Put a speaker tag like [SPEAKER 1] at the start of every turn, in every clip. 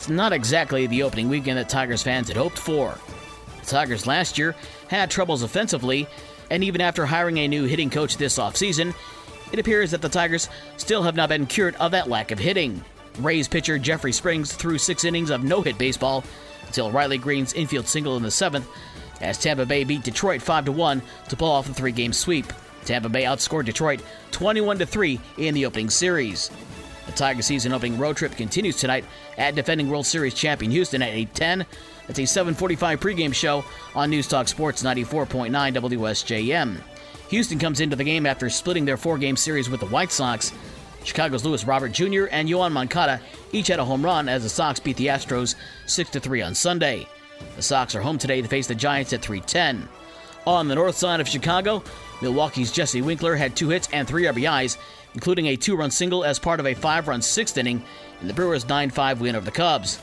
[SPEAKER 1] It's not exactly the opening weekend that Tigers fans had hoped for. The Tigers last year had troubles offensively, and even after hiring a new hitting coach this offseason, it appears that the Tigers still have not been cured of that lack of hitting. Rays pitcher Jeffrey Springs threw six innings of no hit baseball until Riley Greene's infield single in the seventh, as Tampa Bay beat Detroit 5 1 to pull off a three game sweep. Tampa Bay outscored Detroit 21 3 in the opening series. The Tiger season opening road trip continues tonight at defending World Series champion Houston at 8:10. That's a 7:45 pregame show on News Talk Sports 94.9 WSJM. Houston comes into the game after splitting their four-game series with the White Sox. Chicago's Luis Robert Jr. and Yoan Moncada each had a home run as the Sox beat the Astros 6-3 on Sunday. The Sox are home today to face the Giants at 3:10. On the north side of Chicago, Milwaukee's Jesse Winker had two hits and three RBIs, including a two-run single as part of a five-run sixth inning in the Brewers' 9-5 win over the Cubs.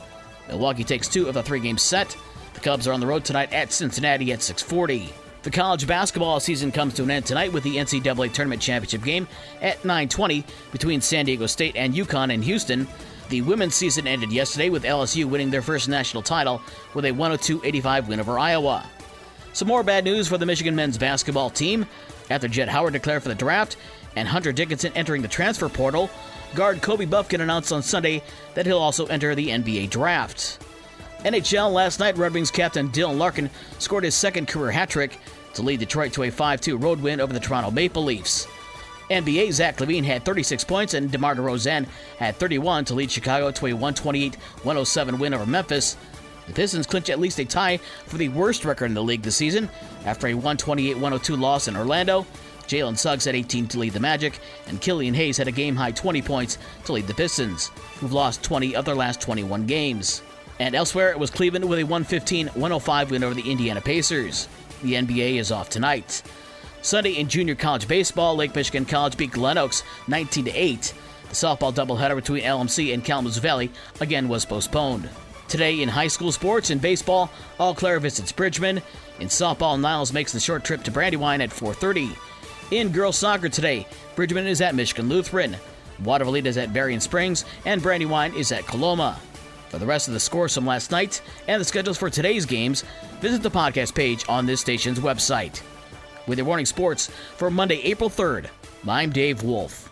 [SPEAKER 1] Milwaukee takes two of the three-game set. The Cubs are on the road tonight at Cincinnati at 6:40. The college basketball season comes to an end tonight with the NCAA Tournament Championship game at 9:20 between San Diego State and UConn in Houston. The women's season ended yesterday with LSU winning their first national title with a 102-85 win over Iowa. Some more bad news for the Michigan men's basketball team. After Jett Howard declared for the draft and Hunter Dickinson entering the transfer portal, guard Kobe Bufkin announced on Sunday that he'll also enter the NBA draft. NHL last night, Red Wings captain Dylan Larkin scored his second career hat trick to lead Detroit to a 5 2 road win over the Toronto Maple Leafs. NBA Zach LaVine had 36 points and DeMar DeRozan had 31 to lead Chicago to a 128 107 win over Memphis. The Pistons clinch at least a tie for the worst record in the league this season after a 128 102 loss in Orlando. Jalen Suggs had 18 to lead the Magic, and Killian Hayes had a game high 20 points to lead the Pistons, who've lost 20 of their last 21 games. And elsewhere, it was Cleveland with a 115 105 win over the Indiana Pacers. The NBA is off tonight. Sunday in junior college baseball, Lake Michigan College beat Glen Oaks 19 8. The softball doubleheader between LMC and Kalamazoo Valley again was postponed. Today in high school sports and baseball, Eau Claire visits Bridgman. In softball, Niles makes the short trip to Brandywine at 4:30. In girls soccer today, Bridgman is at Michigan Lutheran, Watervliet is at Berrien Springs, and Brandywine is at Coloma. For the rest of the scores from last night and the schedules for today's games, visit the podcast page on this station's website. With your morning sports for Monday, April 3rd, I'm Dave Wolf.